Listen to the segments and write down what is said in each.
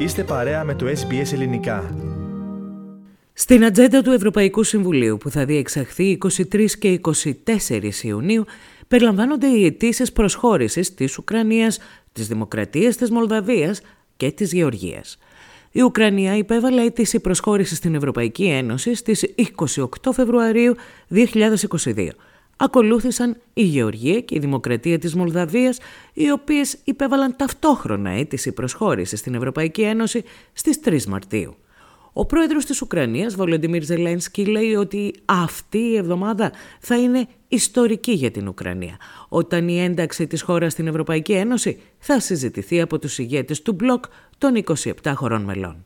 Είστε παρέα με το SBS Ελληνικά. Στην ατζέντα του Ευρωπαϊκού Συμβουλίου που θα διεξαχθεί 23 και 24 Ιουνίου περιλαμβάνονται οι αιτήσεις προσχώρησης της Ουκρανίας, της Δημοκρατίας της Μολδαβίας και της Γεωργίας. Η Ουκρανία υπέβαλε αίτηση προσχώρησης στην Ευρωπαϊκή Ένωση στις 28 Φεβρουαρίου 2022 ακολούθησαν η Γεωργία και η Δημοκρατία της Μολδαβίας, οι οποίες υπέβαλαν ταυτόχρονα αίτηση προσχώρηση στην Ευρωπαϊκή Ένωση στις 3 Μαρτίου. Ο πρόεδρος της Ουκρανίας, Βολοντιμίρ Ζελένσκι, λέει ότι αυτή η εβδομάδα θα είναι ιστορική για την Ουκρανία, όταν η ένταξη της χώρας στην Ευρωπαϊκή Ένωση θα συζητηθεί από τους ηγέτες του μπλοκ των 27 χωρών μελών.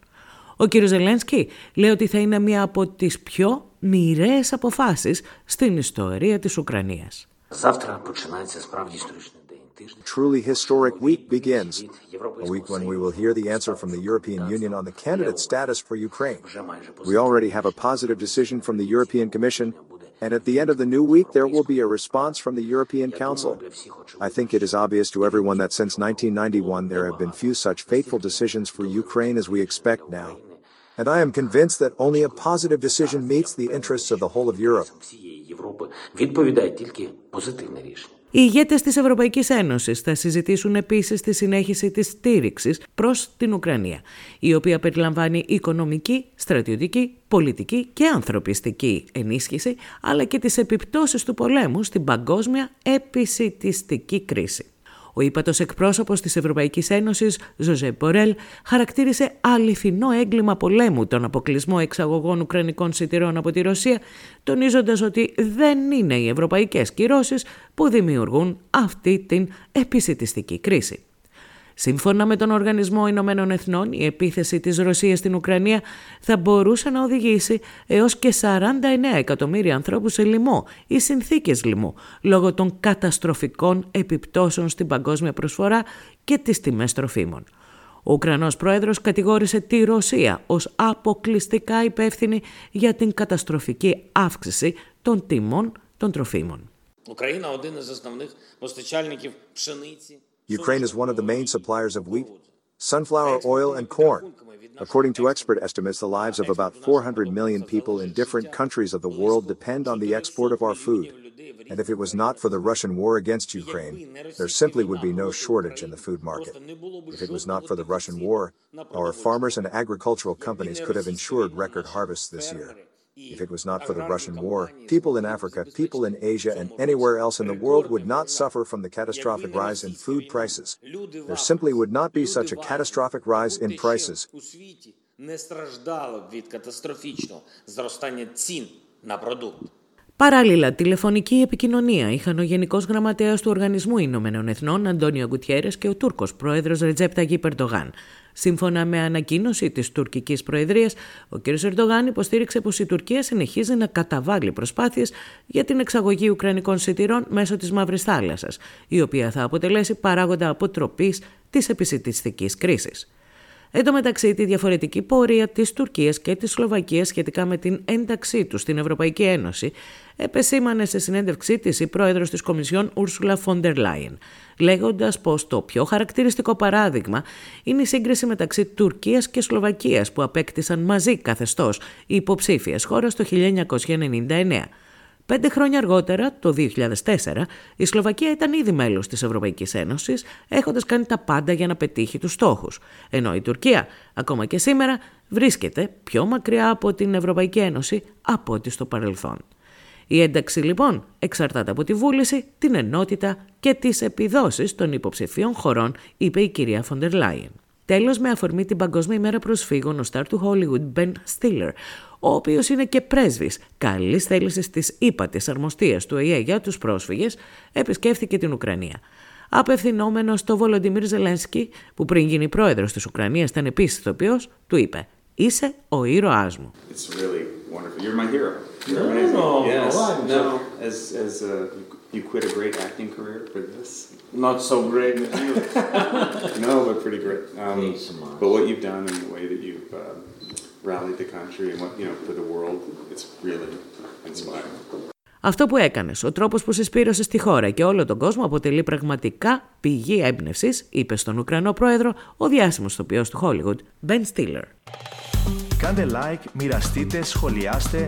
Ο κ. Ζελένσκι λέει ότι θα είναι μία από τις πιο μοιραίες αποφάσεις στην ιστορία της Ουκρανίας. truly historic week begins, a week when we will hear the answer from the European Union on the candidate status for Ukraine. We already have a positive decision from the European Commission, and at the end of the new week there will be a response from the European Council. I think it is obvious to everyone that since 1991 there have been few such fateful decisions for Ukraine as we expect now. And I am convinced that only a positive decision meets the interests of the whole of Europe. Οι ηγέτες της Ευρωπαϊκής Ένωσης θα συζητήσουν επίσης τη συνέχιση της στήριξης προς την Ουκρανία, η οποία περιλαμβάνει οικονομική, στρατιωτική, πολιτική και ανθρωπιστική ενίσχυση, αλλά και τις επιπτώσεις του πολέμου στην παγκόσμια επισητιστική κρίση. Ο ύπατος εκπρόσωπος της Ευρωπαϊκής Ένωσης, Ζωζέ Μπορέλ, χαρακτήρισε αληθινό έγκλημα πολέμου τον αποκλεισμό εξαγωγών ουκρανικών σιτηρών από τη Ρωσία, τονίζοντας ότι δεν είναι οι ευρωπαϊκές κυρώσεις που δημιουργούν αυτή την επισητιστική κρίση. Σύμφωνα με τον Οργανισμό Ηνωμένων Εθνών, η επίθεση της Ρωσίας στην Ουκρανία θα μπορούσε να οδηγήσει έως και 49 εκατομμύρια ανθρώπους σε λοιμό ή συνθήκες λοιμού, λόγω των καταστροφικών επιπτώσεων στην παγκόσμια προσφορά και τις τιμές τροφίμων. Ο Ουκρανός πρόεδρος κατηγόρησε τη Ρωσία ως αποκλειστικά υπεύθυνη για την καταστροφική αύξηση των τιμών των τροφίμων. Ukraine is one of the main suppliers of wheat, sunflower oil, and corn. According to expert estimates, the lives of about 400 million people in different countries of the world depend on the export of our food. And if it was not for the Russian war against Ukraine, there simply would be no shortage in the food market. If it was not for the Russian war, our farmers and agricultural companies could have ensured record harvests this year. If it was not for the Russian war, people in Africa, people in Asia, and anywhere else in the world would not suffer from the catastrophic rise in food prices. There simply would not be such a catastrophic rise in prices. Παράλληλα, τηλεφωνική επικοινωνία είχαν ο Γενικός Γραμματέας του Οργανισμού Ηνωμένων Εθνών, Αντώνιο Γκουτιέρες, και ο Τούρκος Πρόεδρος Ρετζέπτα Περντογάν. Σύμφωνα με ανακοίνωση της τουρκικής Προεδρίας, ο κ. Ερντογάν υποστήριξε πως η Τουρκία συνεχίζει να καταβάλει προσπάθειες για την εξαγωγή Ουκρανικών σιτηρών μέσω της Μαύρης Θάλασσας, η οποία θα αποτελέσει παράγοντα αποτροπής της επισητιστικής κρίσης. Εν τω μεταξύ, τη διαφορετική πορεία της Τουρκίας και της Σλοβακίας σχετικά με την ένταξή τους στην Ευρωπαϊκή Ένωση επεσήμανε σε συνέντευξή της η πρόεδρος της Κομισιόν Ούρσουλα Φοντερ Λάιεν, λέγοντας πως το πιο χαρακτηριστικό παράδειγμα είναι η σύγκριση μεταξύ Τουρκίας και Σλοβακίας που απέκτησαν μαζί καθεστώς οι υποψήφιες χώρες το 1999. Πέντε χρόνια αργότερα, το 2004, η Σλοβακία ήταν ήδη μέλος της Ευρωπαϊκής Ένωσης, έχοντας κάνει τα πάντα για να πετύχει τους στόχους. Ενώ η Τουρκία, ακόμα και σήμερα, βρίσκεται πιο μακριά από την Ευρωπαϊκή Ένωση από ό,τι στο παρελθόν. Η ένταξη λοιπόν εξαρτάται από τη βούληση, την ενότητα και τις επιδόσεις των υποψηφίων χωρών, είπε η κυρία Φοντερ Λάιεν. Τέλος, με αφορμή την Παγκόσμια ημέρα προσφύγων, ο στάρ του Hollywood, Ben Stiller, ο οποίος είναι και πρέσβης καλής θέλησης της ΥΠΑ της αρμοστίας του ΕΕ για τους πρόσφυγες, επισκέφθηκε την Ουκρανία. Απευθυνόμενος στο Βολοντιμίρ Ζελένσκι, που πριν γίνει πρόεδρος της Ουκρανίας ήταν επίσης ηθοποιός, του είπε «Είσαι ο ήρωάς μου». You quit a great acting career for this? Not so great as you. no, but pretty great. Um, but what you've done and the way that you've uh, rallied the country and what, you know, for the world, it's really inspiring. Αυτό που έκανε, ο τρόπο που συσπήρωσε στη χώρα και όλο τον κόσμο αποτελεί πραγματικά πηγή έμπνευση, είπε στον Ουκρανό πρόεδρο ο διάσημο τοπίο του Hollywood, Ben Stiller. Κάντε like, μοιραστείτε, σχολιάστε,